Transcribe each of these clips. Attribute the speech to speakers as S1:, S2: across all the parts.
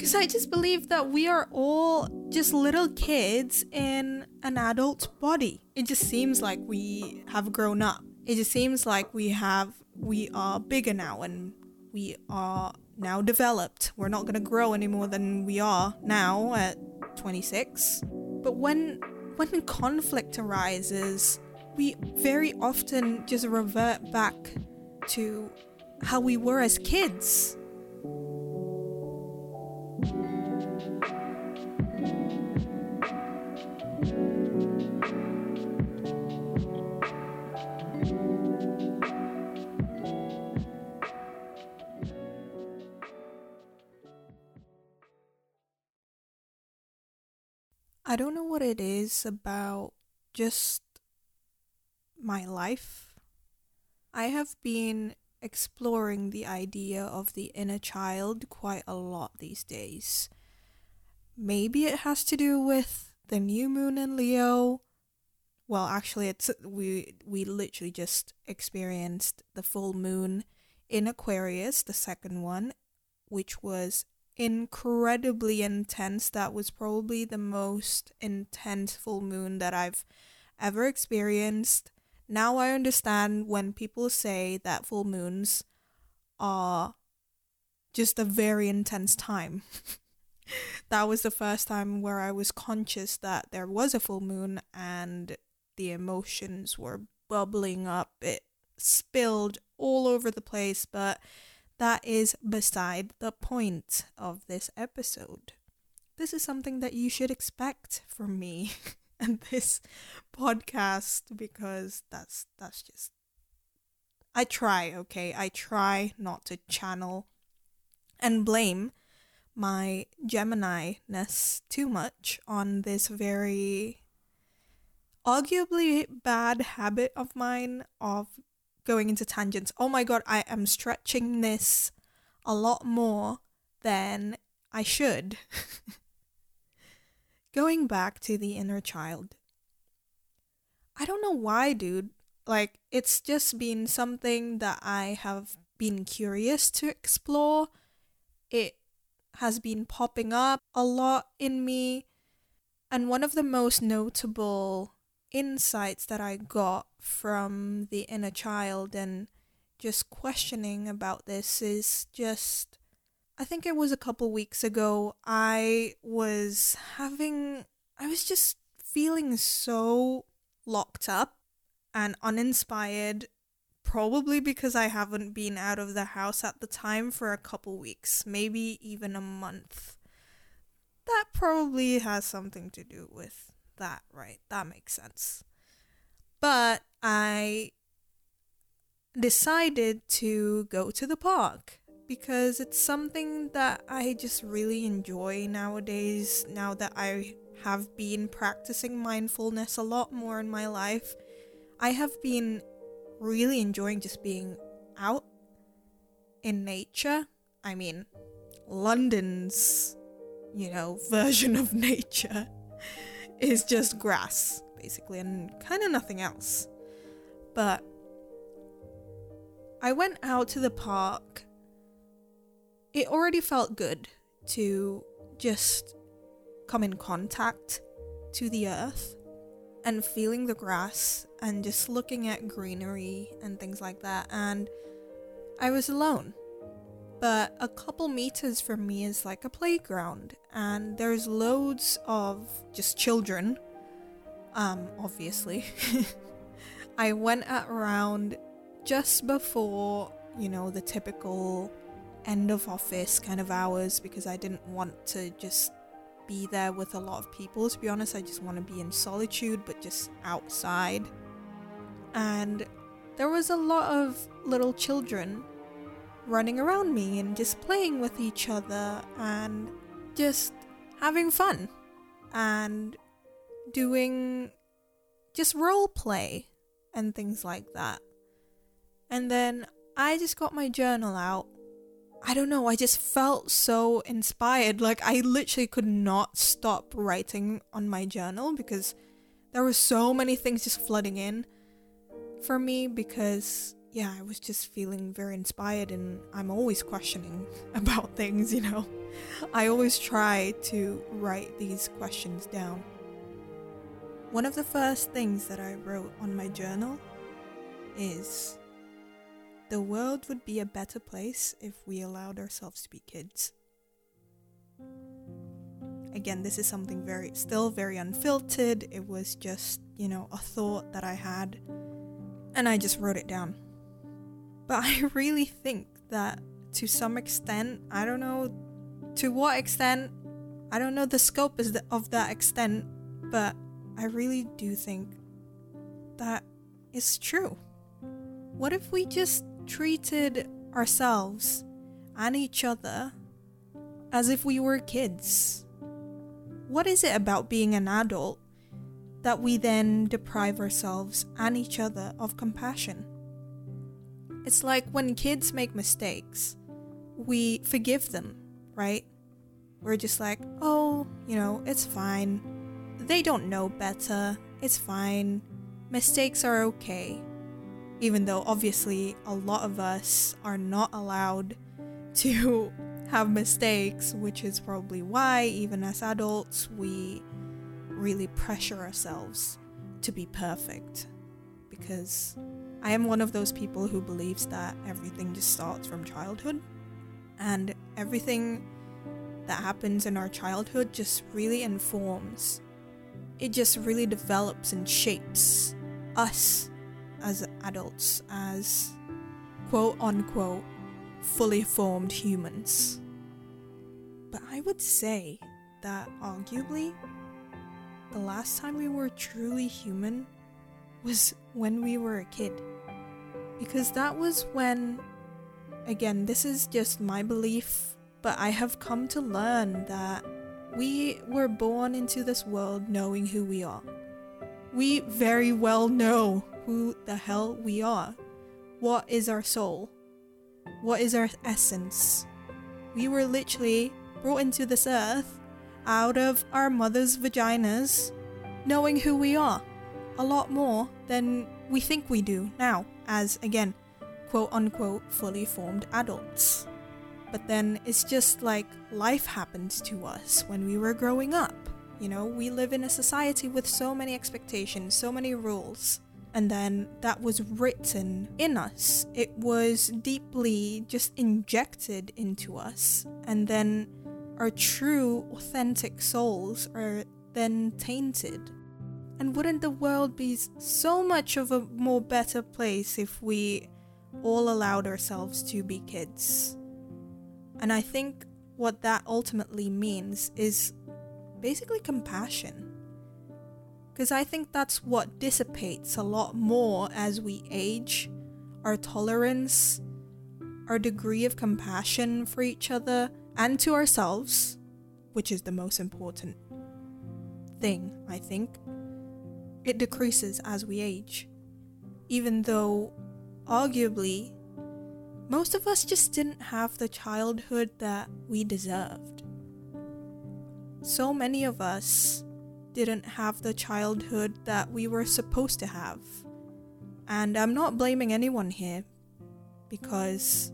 S1: Because I just believe that we are all just little kids in an adult body. It just seems like we have grown up. It just seems like we have, we are bigger now and we are now developed. We're not going to grow any more than we are now at 26. But when when conflict arises, we very often just revert back to how we were as kids. I don't know what it is about just my life. I have been exploring the idea of the inner child quite a lot these days. Maybe it has to do with the new moon in Leo. Well, actually it's we we literally just experienced the full moon in Aquarius, the second one, which was incredibly intense. That was probably the most intense full moon that I've ever experienced. Now I understand when people say that full moons are just a very intense time. that was the first time where I was conscious that there was a full moon and the emotions were bubbling up. It spilled all over the place, but that is beside the point of this episode. This is something that you should expect from me and this podcast because that's that's just I try, okay? I try not to channel and blame my Gemini ness too much on this very arguably bad habit of mine of going into tangents. Oh my god, I am stretching this a lot more than I should. going back to the inner child. I don't know why, dude. Like, it's just been something that I have been curious to explore. It has been popping up a lot in me. And one of the most notable insights that I got from the inner child and just questioning about this is just I think it was a couple weeks ago I was having I was just feeling so locked up and uninspired probably because I haven't been out of the house at the time for a couple weeks, maybe even a month. That probably has something to do with that right. That makes sense. But I decided to go to the park because it's something that I just really enjoy nowadays now that I have been practicing mindfulness a lot more in my life. I have been really enjoying just being out in nature. I mean, London's, you know, version of nature is just grass, basically, and kind of nothing else. But I went out to the park. It already felt good to just come in contact to the earth and feeling the grass and just looking at greenery and things like that. And I was alone but a couple meters from me is like a playground and there's loads of just children um obviously. I went around just before you know the typical end of office kind of hours because i didn't want to just be there with a lot of people. To be honest i just want to be in solitude but just outside. And there was a lot of little children running around me and just playing with each other and just having fun and doing just role play and things like that. And then I just got my journal out. I don't know, I just felt so inspired. Like, I literally could not stop writing on my journal because there were so many things just flooding in for me because yeah, I was just feeling very inspired and I'm always questioning about things, you know. I always try to write these questions down. One of the first things that I wrote on my journal is the world would be a better place if we allowed ourselves to be kids. Again, this is something very, still very unfiltered. It was just, you know, a thought that I had, and I just wrote it down. But I really think that to some extent, I don't know to what extent, I don't know the scope is of that extent, but I really do think that is true. What if we just treated ourselves and each other as if we were kids? What is it about being an adult that we then deprive ourselves and each other of compassion? It's like when kids make mistakes, we forgive them, right? We're just like, oh, you know, it's fine. They don't know better. It's fine. Mistakes are okay. Even though obviously a lot of us are not allowed to have mistakes, which is probably why, even as adults, we really pressure ourselves to be perfect. Because I am one of those people who believes that everything just starts from childhood, and everything that happens in our childhood just really informs. It just really develops and shapes us as adults, as quote unquote fully formed humans. But I would say that arguably, the last time we were truly human was when we were a kid. Because that was when, again, this is just my belief, but I have come to learn that we were born into this world knowing who we are. We very well know who the hell we are. What is our soul? What is our essence? We were literally brought into this earth out of our mother's vaginas, knowing who we are a lot more than we think we do now, as again, quote unquote, fully formed adults. But then it's just like life happens to us when we were growing up. You know, we live in a society with so many expectations, so many rules and then that was written in us. It was deeply just injected into us, and then our true, authentic souls are then tainted. And wouldn't the world be so much of a more better place if we all allowed ourselves to be kids? And I think what that ultimately means is basically compassion because I think that's what dissipates a lot more as we age our tolerance, our degree of compassion for each other and to ourselves, which is the most important thing, I think. It decreases as we age. Even though, arguably, most of us just didn't have the childhood that we deserved. So many of us didn't have the childhood that we were supposed to have. And I'm not blaming anyone here because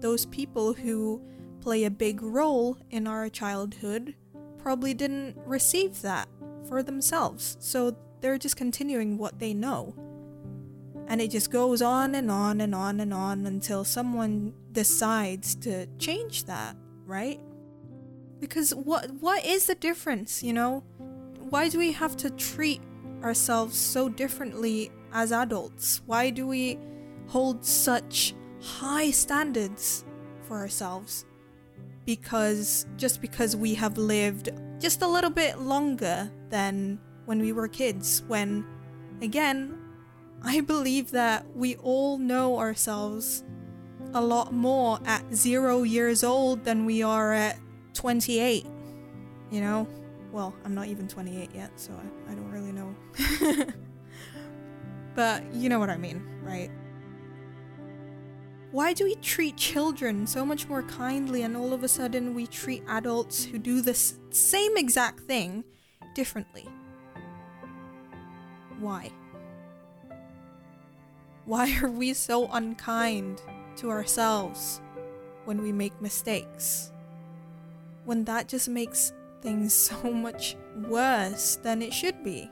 S1: those people who play a big role in our childhood probably didn't receive that for themselves. So they're just continuing what they know. And it just goes on and on and on and on until someone decides to change that, right? Because what what is the difference, you know? why do we have to treat ourselves so differently as adults? Why do we hold such high standards for ourselves? Because just because we have lived just a little bit longer than when we were kids, when again, I believe that we all know ourselves a lot more at zero years old than we are at 28. You know? Well, I'm not even 28 yet, so I, I don't really know. but you know what I mean, right? Why do we treat children so much more kindly and all of a sudden we treat adults who do this same exact thing differently? Why? Why are we so unkind to ourselves when we make mistakes? when that just makes things so much worse than it should be.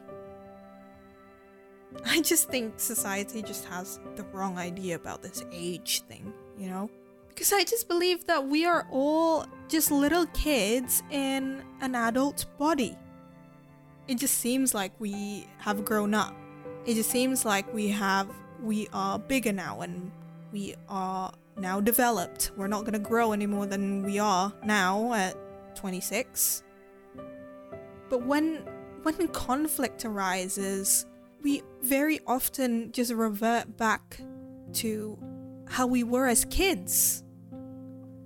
S1: I just think society just has the wrong idea about this age thing, you know? Because I just believe that we are all just little kids in an adult body. It just seems like we have grown up. It just seems like we have we are bigger now and we are now developed. We're not going to grow any more than we are now at 26. But when when conflict arises, we very often just revert back to how we were as kids.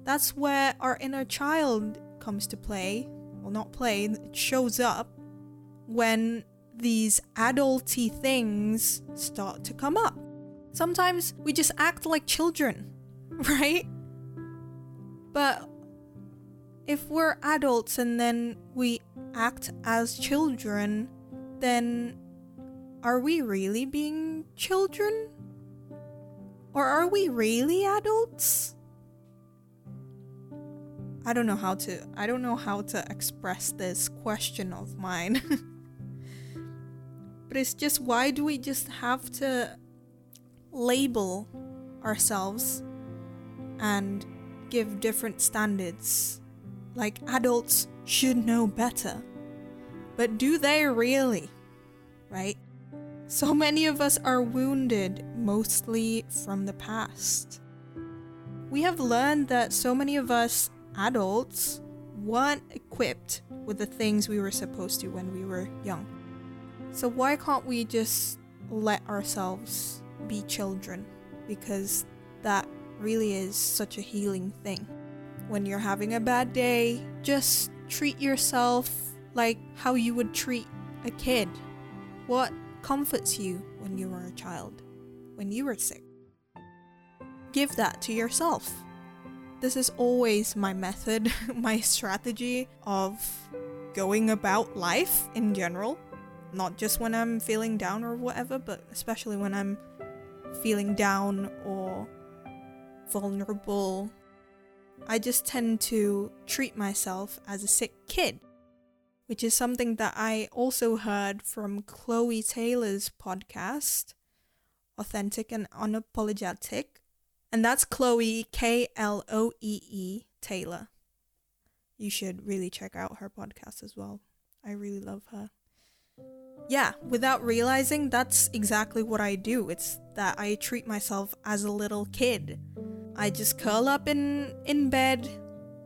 S1: That's where our inner child comes to play. Well, not play, it shows up when these adulty things start to come up. Sometimes we just act like children, right? But if we're adults and then we act as children, then are we really being children? Or are we really adults? I don't know how to I don't know how to express this question of mine. but it's just why do we just have to label ourselves and give different standards? Like adults should know better. But do they really? Right? So many of us are wounded, mostly from the past. We have learned that so many of us adults weren't equipped with the things we were supposed to when we were young. So, why can't we just let ourselves be children? Because that really is such a healing thing. When you're having a bad day, just treat yourself like how you would treat a kid. What comforts you when you were a child, when you were sick. Give that to yourself. This is always my method, my strategy of going about life in general. Not just when I'm feeling down or whatever, but especially when I'm feeling down or vulnerable. I just tend to treat myself as a sick kid which is something that I also heard from Chloe Taylor's podcast, Authentic and Unapologetic. And that's Chloe, K L O E E Taylor. You should really check out her podcast as well. I really love her. Yeah, without realizing, that's exactly what I do. It's that I treat myself as a little kid. I just curl up in, in bed,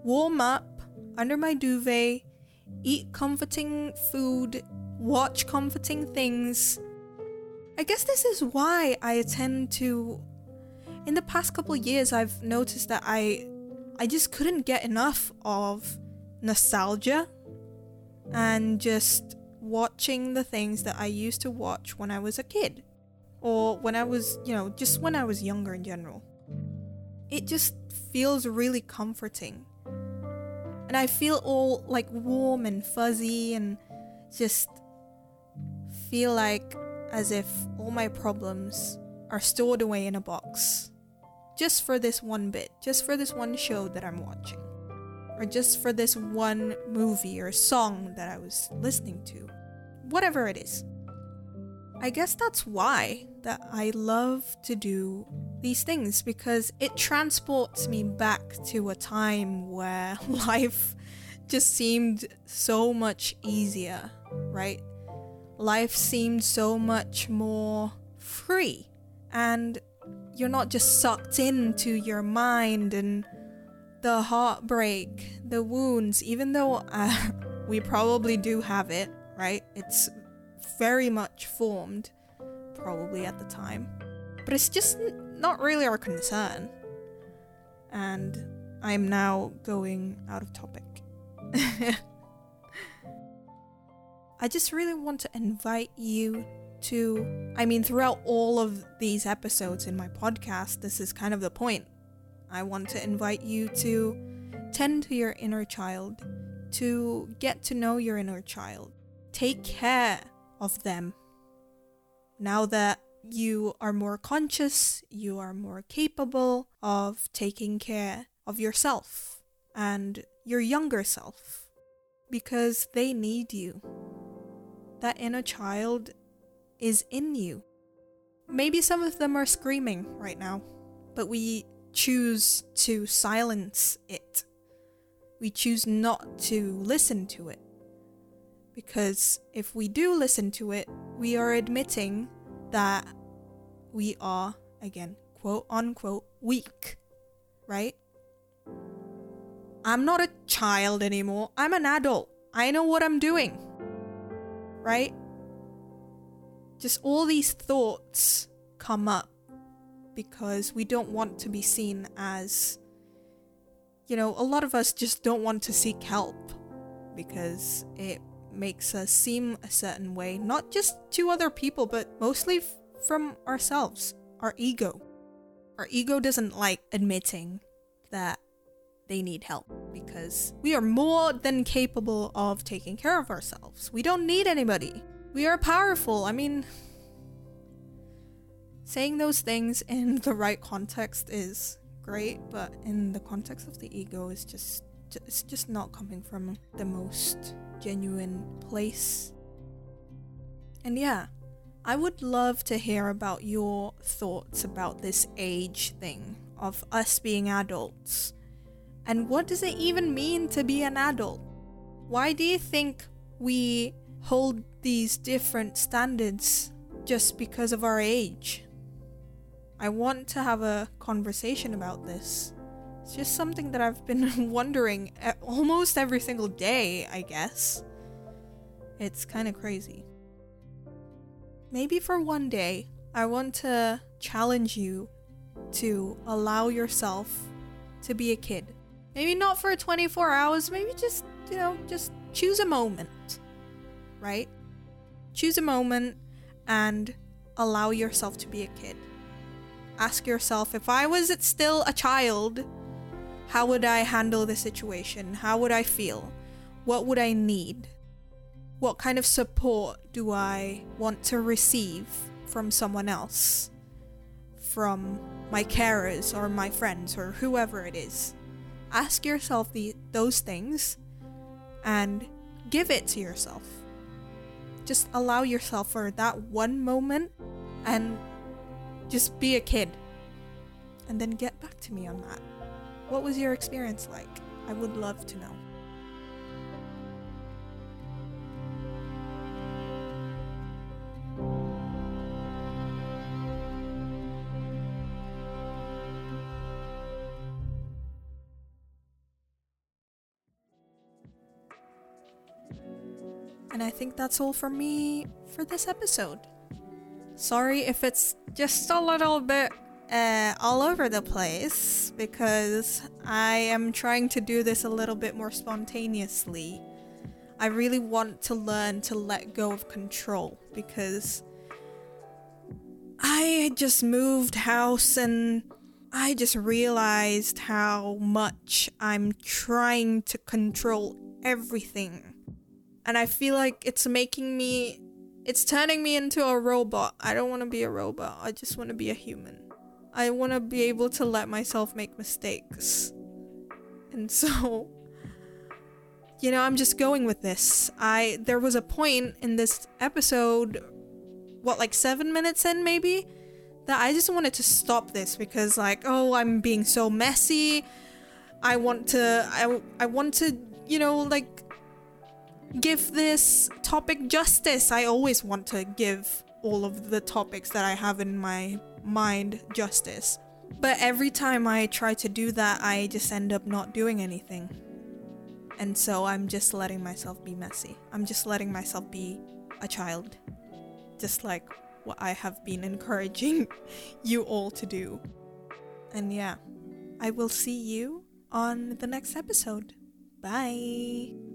S1: warm up under my duvet, eat comforting food, watch comforting things. I guess this is why I tend to in the past couple years I've noticed that I I just couldn't get enough of nostalgia and just watching the things that I used to watch when I was a kid or when I was, you know, just when I was younger in general. It just feels really comforting and I feel all like warm and fuzzy and just feel like as if all my problems are stored away in a box. Just for this one bit, just for this one show that I'm watching, or just for this one movie or song that I was listening to. Whatever it is. I guess that's why that I love to do these things because it transports me back to a time where life just seemed so much easier, right? Life seemed so much more free, and you're not just sucked into your mind and the heartbreak, the wounds, even though uh, we probably do have it, right? It's very much formed, probably at the time. But it's just not really our concern. And I'm now going out of topic. I just really want to invite you to. I mean, throughout all of these episodes in my podcast, this is kind of the point. I want to invite you to tend to your inner child, to get to know your inner child, take care of them. Now that you are more conscious, you are more capable of taking care of yourself and your younger self because they need you. That inner child is in you. Maybe some of them are screaming right now, but we choose to silence it. We choose not to listen to it. Because if we do listen to it, we are admitting that we are, again, quote unquote, weak. Right? I'm not a child anymore. I'm an adult. I know what I'm doing. Right? Just all these thoughts come up because we don't want to be seen as. You know, a lot of us just don't want to seek help because it makes us seem a certain way, not just to other people, but mostly f- from ourselves, our ego. Our ego doesn't like admitting that they need help because we are more than capable of taking care of ourselves. We don't need anybody. We are powerful. I mean, saying those things in the right context is great, but in the context of the ego is just it's just not coming from the most genuine place. And yeah, I would love to hear about your thoughts about this age thing of us being adults. And what does it even mean to be an adult? Why do you think we hold these different standards just because of our age? I want to have a conversation about this. It's just something that I've been wondering almost every single day, I guess. It's kind of crazy. Maybe for one day, I want to challenge you to allow yourself to be a kid. Maybe not for 24 hours, maybe just, you know, just choose a moment, right? Choose a moment and allow yourself to be a kid. Ask yourself if I was still a child, how would I handle the situation? How would I feel? What would I need? What kind of support do I want to receive from someone else? From my carers or my friends or whoever it is. Ask yourself the, those things and give it to yourself. Just allow yourself for that one moment and just be a kid. And then get back to me on that. What was your experience like? I would love to know. And I think that's all from me for this episode. Sorry if it's just a little bit uh, all over the place because I am trying to do this a little bit more spontaneously. I really want to learn to let go of control because I just moved house and I just realized how much I'm trying to control everything. And I feel like it's making me, it's turning me into a robot. I don't want to be a robot, I just want to be a human. I want to be able to let myself make mistakes. And so you know, I'm just going with this. I there was a point in this episode what like 7 minutes in maybe that I just wanted to stop this because like, oh, I'm being so messy. I want to I I want to, you know, like give this topic justice. I always want to give all of the topics that I have in my mind justice. But every time I try to do that, I just end up not doing anything. And so I'm just letting myself be messy. I'm just letting myself be a child. Just like what I have been encouraging you all to do. And yeah, I will see you on the next episode. Bye.